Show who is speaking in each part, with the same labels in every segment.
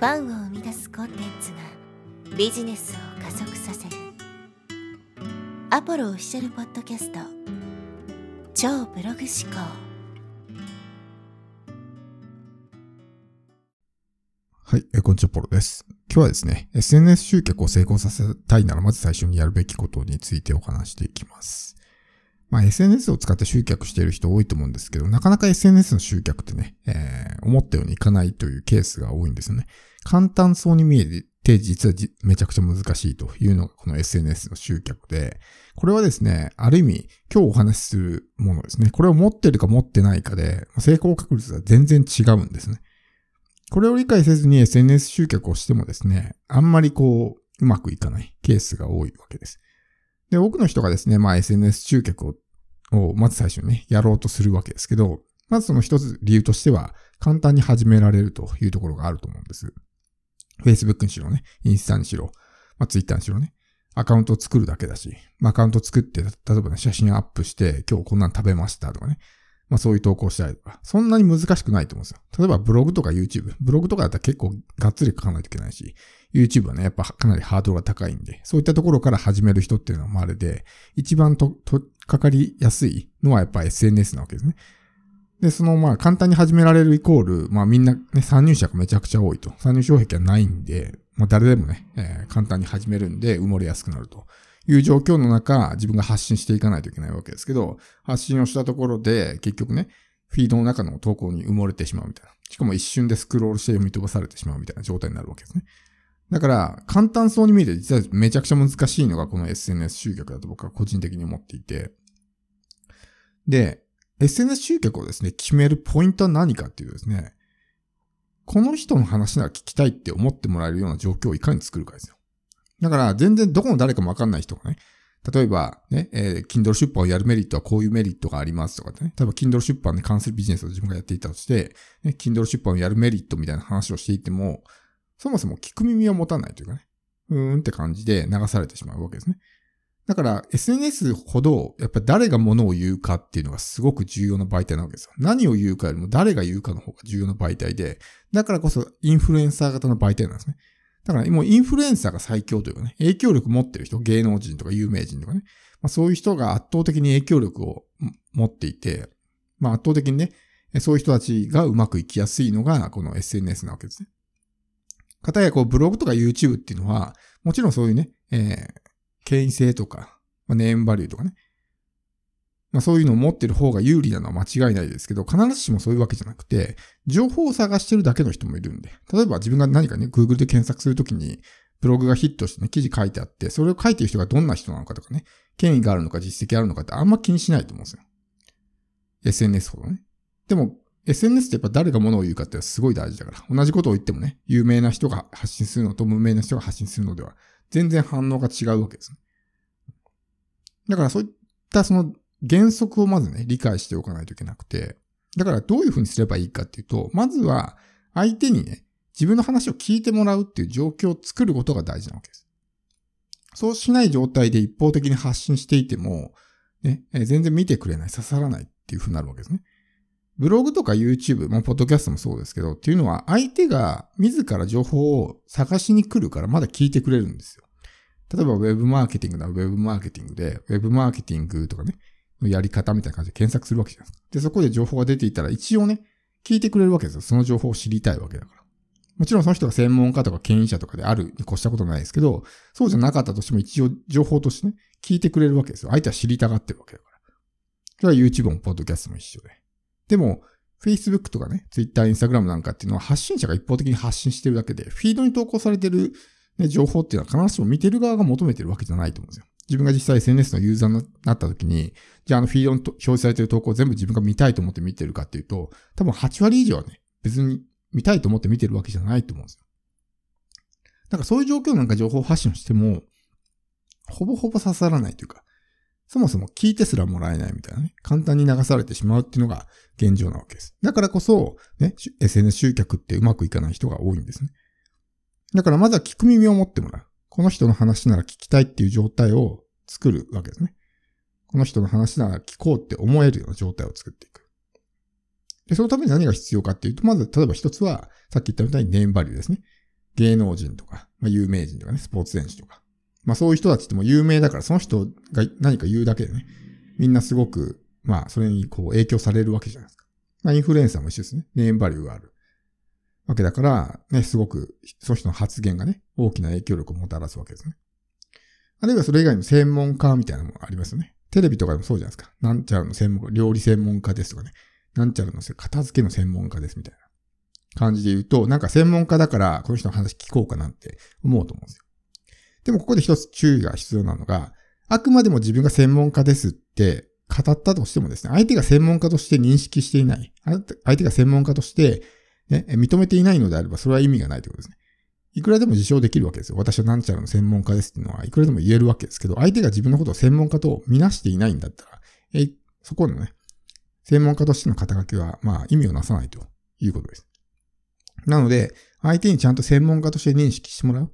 Speaker 1: ファンを生み出すコンテンツがビジネスを加速させるアポロオフィシャルポッドキャスト超ブログ思考
Speaker 2: はい、こんにちは、ポロです。今日はですね、SNS 集客を成功させたいなら、まず最初にやるべきことについてお話していきます。まあ、SNS を使って集客している人多いと思うんですけど、なかなか SNS の集客ってね、えー、思ったようにいかないというケースが多いんですよね。簡単そうに見えて、実はめちゃくちゃ難しいというのがこの SNS の集客で、これはですね、ある意味、今日お話しするものですね。これを持ってるか持ってないかで、成功確率が全然違うんですね。これを理解せずに SNS 集客をしてもですね、あんまりこう、うまくいかないケースが多いわけです。で、多くの人がですね、まあ SNS 集客を、をまず最初にね、やろうとするわけですけど、まずその一つ理由としては、簡単に始められるというところがあると思うんです。Facebook にしろね、インスタにしろ、まあ Twitter にしろね、アカウントを作るだけだし、まあアカウント作って、例えばね、写真アップして、今日こんなん食べましたとかね、まあそういう投稿したりとか、そんなに難しくないと思うんですよ。例えばブログとか YouTube。ブログとかだったら結構がっつり書かないといけないし、YouTube はね、やっぱかなりハードルが高いんで、そういったところから始める人っていうのはまるで、一番と、と、かかりやすいのはやっぱ SNS なわけですね。で、そのまあ簡単に始められるイコール、まあみんなね、参入者がめちゃくちゃ多いと。参入障壁はないんで、まあ誰でもね、えー、簡単に始めるんで埋もれやすくなると。いう状況の中、自分が発信していかないといけないわけですけど、発信をしたところで、結局ね、フィードの中の投稿に埋もれてしまうみたいな。しかも一瞬でスクロールして読み飛ばされてしまうみたいな状態になるわけですね。だから、簡単そうに見えて実はめちゃくちゃ難しいのがこの SNS 集客だと僕は個人的に思っていて。で、SNS 集客をですね、決めるポイントは何かっていうですね、この人の話なら聞きたいって思ってもらえるような状況をいかに作るかですよ。だから、全然どこの誰かもわかんない人がね、例えば、ね、えー、Kindle 出版をやるメリットはこういうメリットがありますとかね。例えば、Kindle 出版に関するビジネスを自分がやっていたとして、ね、Kindle 出版をやるメリットみたいな話をしていても、そもそも聞く耳を持たないというかね、うーんって感じで流されてしまうわけですね。だから、SNS ほど、やっぱ誰が物を言うかっていうのがすごく重要な媒体なわけですよ。何を言うかよりも誰が言うかの方が重要な媒体で、だからこそインフルエンサー型の媒体なんですね。だからもうインフルエンサーが最強というかね、影響力持ってる人、芸能人とか有名人とかね、まあ、そういう人が圧倒的に影響力を持っていて、まあ圧倒的にね、そういう人たちがうまくいきやすいのがこの SNS なわけですね。かたやこうブログとか YouTube っていうのは、もちろんそういうね、えー、権威性とか、まあ、ネームバリューとかね、まあそういうのを持ってる方が有利なのは間違いないですけど、必ずしもそういうわけじゃなくて、情報を探してるだけの人もいるんで、例えば自分が何かね、Google で検索するときに、ブログがヒットしてね、記事書いてあって、それを書いてる人がどんな人なのかとかね、権威があるのか実績あるのかってあんま気にしないと思うんですよ。SNS ほどね。でも、SNS ってやっぱ誰が物を言うかってすごい大事だから、同じことを言ってもね、有名な人が発信するのと無名な人が発信するのでは、全然反応が違うわけですね。だからそういったその原則をまずね、理解しておかないといけなくて、だからどういうふうにすればいいかっていうと、まずは相手にね、自分の話を聞いてもらうっていう状況を作ることが大事なわけです。そうしない状態で一方的に発信していても、ね、全然見てくれない、刺さらないっていうふうになるわけですね。ブログとか YouTube、まあ、ポッドキャストもそうですけど、っていうのは相手が自ら情報を探しに来るからまだ聞いてくれるんですよ。例えば Web マーケティングなら Web マーケティングで、Web マーケティングとかね、やり方みたいな感じで検索するわけじゃないですか。で、そこで情報が出ていたら一応ね、聞いてくれるわけですよ。その情報を知りたいわけだから。もちろんその人が専門家とか権威者とかであるに越したことないですけど、そうじゃなかったとしても一応情報としてね、聞いてくれるわけですよ。相手は知りたがってるわけだから。それは YouTube も Podcast も一緒で。でも、Facebook とかね、Twitter、Instagram なんかっていうのは発信者が一方的に発信してるだけで、フィードに投稿されてる、情報っていうのは必ずしも見てる側が求めてるわけじゃないと思うんですよ。自分が実際 SNS のユーザーになった時に、じゃああのフィードに表示されてる投稿を全部自分が見たいと思って見てるかっていうと、多分8割以上はね、別に見たいと思って見てるわけじゃないと思うんですよ。だからそういう状況なんか情報発信しても、ほぼほぼ刺さらないというか、そもそも聞いてすらもらえないみたいなね、簡単に流されてしまうっていうのが現状なわけです。だからこそ、ね、SNS 集客ってうまくいかない人が多いんですね。だからまずは聞く耳を持ってもらう。この人の話なら聞きたいっていう状態を作るわけですね。この人の話なら聞こうって思えるような状態を作っていく。で、そのために何が必要かっていうと、まず、例えば一つは、さっき言ったみたいにネームバリューですね。芸能人とか、まあ、有名人とかね、スポーツ選手とか。まあそういう人たちっても有名だから、その人が何か言うだけでね、みんなすごく、まあそれにこう影響されるわけじゃないですか。まあインフルエンサーも一緒ですね。ネームバリューがある。わけだから、ね、すごく、その人の発言がね、大きな影響力をもたらすわけですね。あるいはそれ以外にも専門家みたいなのもありますよね。テレビとかでもそうじゃないですか。なんちゃらの専門家、料理専門家ですとかね。なんちゃらの片付けの専門家ですみたいな感じで言うと、なんか専門家だからこの人の話聞こうかなって思うと思うんですよ。でもここで一つ注意が必要なのが、あくまでも自分が専門家ですって語ったとしてもですね、相手が専門家として認識していない。相手が専門家として、ね、認めていないのであれば、それは意味がないということですね。いくらでも自称できるわけですよ。私はなんちゃらの専門家ですっていうのは、いくらでも言えるわけですけど、相手が自分のことを専門家とみなしていないんだったら、え、そこのね、専門家としての肩書きは、まあ意味をなさないということです。なので、相手にちゃんと専門家として認識してもらう。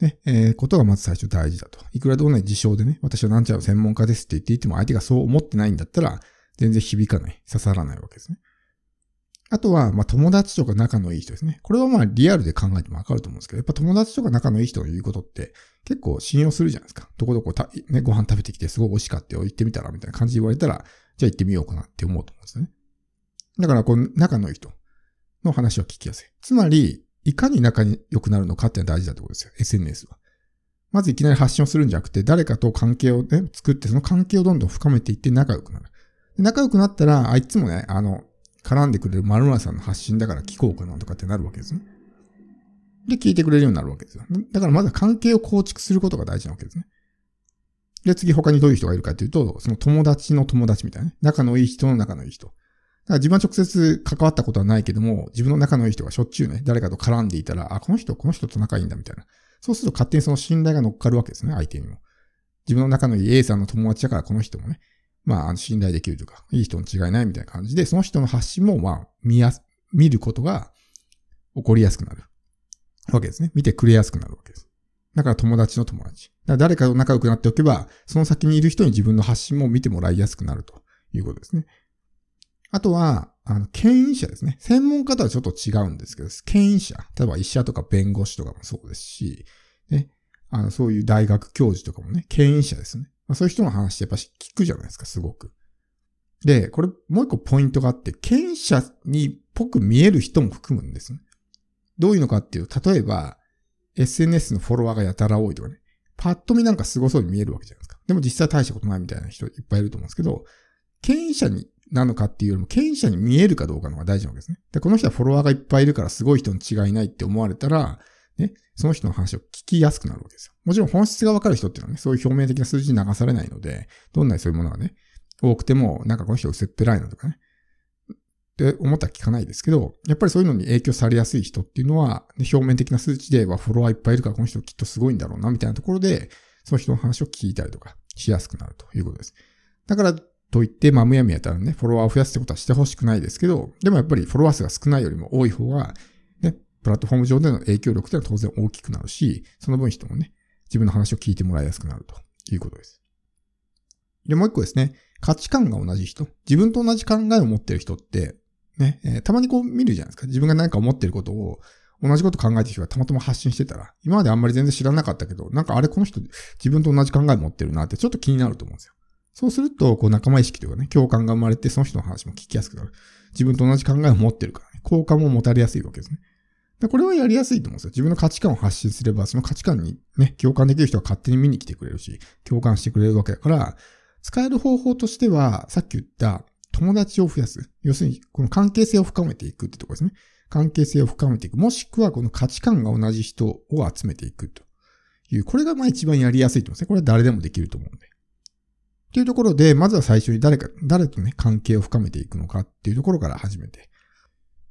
Speaker 2: ね、えー、ことがまず最初大事だと。いくらでもね、自称でね、私はなんちゃらの専門家ですって言っていても、相手がそう思ってないんだったら、全然響かない、刺さらないわけですね。あとは、まあ、友達とか仲のいい人ですね。これはまあ、リアルで考えてもわかると思うんですけど、やっぱ友達とか仲のいい人が言うことって結構信用するじゃないですか。どこどこた、ね、ご飯食べてきてすごい美味しかったよ。行ってみたらみたいな感じで言われたら、じゃあ行ってみようかなって思うと思うんですよね。だから、こう、仲のいい人の話を聞きやすい。つまり、いかに仲に良くなるのかっていうのは大事だってことですよ。SNS は。まずいきなり発信をするんじゃなくて、誰かと関係をね、作って、その関係をどんどん深めていって仲良くなる。仲良くなったら、あいつもね、あの、絡んでくれる〇〇さんの発信だから聞こうかなとかってなるわけですね。で、聞いてくれるようになるわけですよ。だからまずは関係を構築することが大事なわけですね。で、次他にどういう人がいるかというと、その友達の友達みたいなね。仲のいい人の仲のいい人。だから自分は直接関わったことはないけども、自分の仲のいい人がしょっちゅうね、誰かと絡んでいたら、あ、この人、この人と仲いいんだみたいな。そうすると勝手にその信頼が乗っかるわけですね、相手にも。自分の仲のいい A さんの友達だからこの人もね、まあ、信頼できるとか、いい人に違いないみたいな感じで、その人の発信も、まあ、見やす、見ることが起こりやすくなるわけですね。見てくれやすくなるわけです。だから友達の友達。だから誰かと仲良くなっておけば、その先にいる人に自分の発信も見てもらいやすくなるということですね。あとは、あの、牽引者ですね。専門家とはちょっと違うんですけど、牽引者。例えば医者とか弁護士とかもそうですし、ね。あの、そういう大学教授とかもね、牽引者ですね。まあ、そういう人の話ってやっぱ聞くじゃないですか、すごく。で、これもう一個ポイントがあって、権者にっぽく見える人も含むんですね。どういうのかっていう、例えば、SNS のフォロワーがやたら多いとかね。パッと見なんか凄そうに見えるわけじゃないですか。でも実際大したことないみたいな人いっぱいいると思うんですけど、権威者になのかっていうよりも、権威者に見えるかどうかのが大事なわけですね。で、この人はフォロワーがいっぱいいるからすごい人に違いないって思われたら、ね、その人の話を聞きやすくなるわけですよ。もちろん本質がわかる人っていうのはね、そういう表面的な数字に流されないので、どんなにそういうものがね、多くても、なんかこの人薄っぺらいなとかね、って思ったら聞かないですけど、やっぱりそういうのに影響されやすい人っていうのは、ね、表面的な数値ではフォロワーいっぱいいるからこの人きっとすごいんだろうな、みたいなところで、その人の話を聞いたりとかしやすくなるということです。だから、といって、まあ、むやみやたらね、フォロワーを増やすってことはしてほしくないですけど、でもやっぱりフォロワー数が少ないよりも多い方が、プラットフォーム上での影響力というのは当然大きくなるし、その分人もね、自分の話を聞いてもらいやすくなるということです。で、もう一個ですね、価値観が同じ人。自分と同じ考えを持ってる人って、ね、えー、たまにこう見るじゃないですか。自分が何か思ってることを、同じこと考えてる人がたまたま発信してたら、今まであんまり全然知らなかったけど、なんかあれこの人自分と同じ考え持ってるなってちょっと気になると思うんですよ。そうすると、こう仲間意識というかね、共感が生まれて、その人の話も聞きやすくなる。自分と同じ考えを持ってるからね、好感も持たれやすいわけですね。でこれはやりやすいと思うんですよ。自分の価値観を発信すれば、その価値観にね、共感できる人は勝手に見に来てくれるし、共感してくれるわけだから、使える方法としては、さっき言った友達を増やす。要するに、この関係性を深めていくってところですね。関係性を深めていく。もしくは、この価値観が同じ人を集めていくという、これがまあ一番やりやすいと思うんですね。これは誰でもできると思うんで。っていうところで、まずは最初に誰か、誰とね、関係を深めていくのかっていうところから始めて、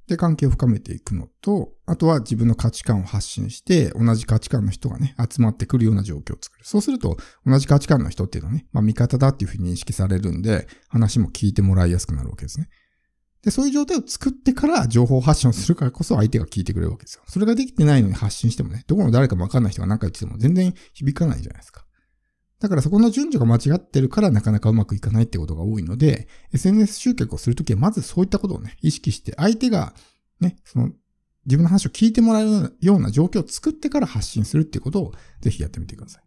Speaker 2: で、関係を深めていくのと、あとは自分の価値観を発信して、同じ価値観の人がね、集まってくるような状況を作る。そうすると、同じ価値観の人っていうのはね、まあ味方だっていうふうに認識されるんで、話も聞いてもらいやすくなるわけですね。で、そういう状態を作ってから情報発信をするからこそ相手が聞いてくれるわけですよ。それができてないのに発信してもね、どこの誰かもわかんない人が何か言ってても全然響かないじゃないですか。だからそこの順序が間違ってるからなかなかうまくいかないってことが多いので、SNS 集客をするときはまずそういったことをね、意識して、相手がね、その自分の話を聞いてもらえるような状況を作ってから発信するっていうことをぜひやってみてください。